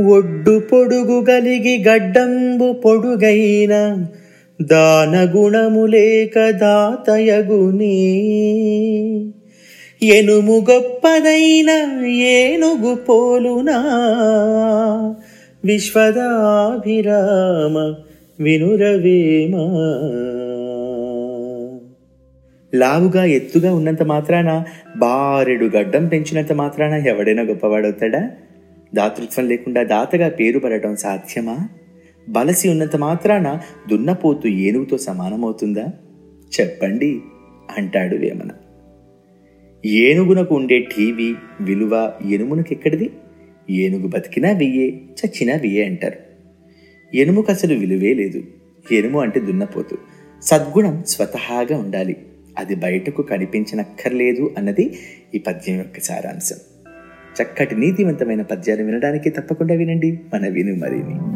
ఒడ్డు పొడుగు గలిగి గడ్డంబు పొడుగైన దాన గుణము లేక దాతయగునే ఎనుము గొప్పదైన ఏనుగు పోలునా. విశ్వదాభిరామ వినురవేమా. లావుగా ఎత్తుగా ఉన్నంత మాత్రాన బారెడు గడ్డం పెంచినంత మాత్రాన ఎవడైనా గొప్పవాడవుతాడా? దాతృత్వం లేకుండా దాతగా పేరు పడటం సాధ్యమా? బలసి ఉన్నంత మాత్రాన దున్నపోతు ఏనుగుతో సమానమవుతుందా? చెప్పండి అంటాడు వేమన. ఏనుగునకు ఉండే టీవీ విలువ ఎనుమునకెక్కడిది ఏనుగు బతికినా వెయ్యే చచ్చినా వెయ్యే అంటారు. ఎనుముకు అసలు విలువే లేదు. ఎనుము అంటే దున్నపోతు. సద్గుణం స్వతహాగా ఉండాలి. అది బయటకు కనిపించనక్కర్లేదు అన్నది ఈ పద్యం యొక్క సారాంశం. చక్కటి నీతివంతమైన పద్యాలు వినడానికి తప్పకుండా వినండి. మన విను మరిని.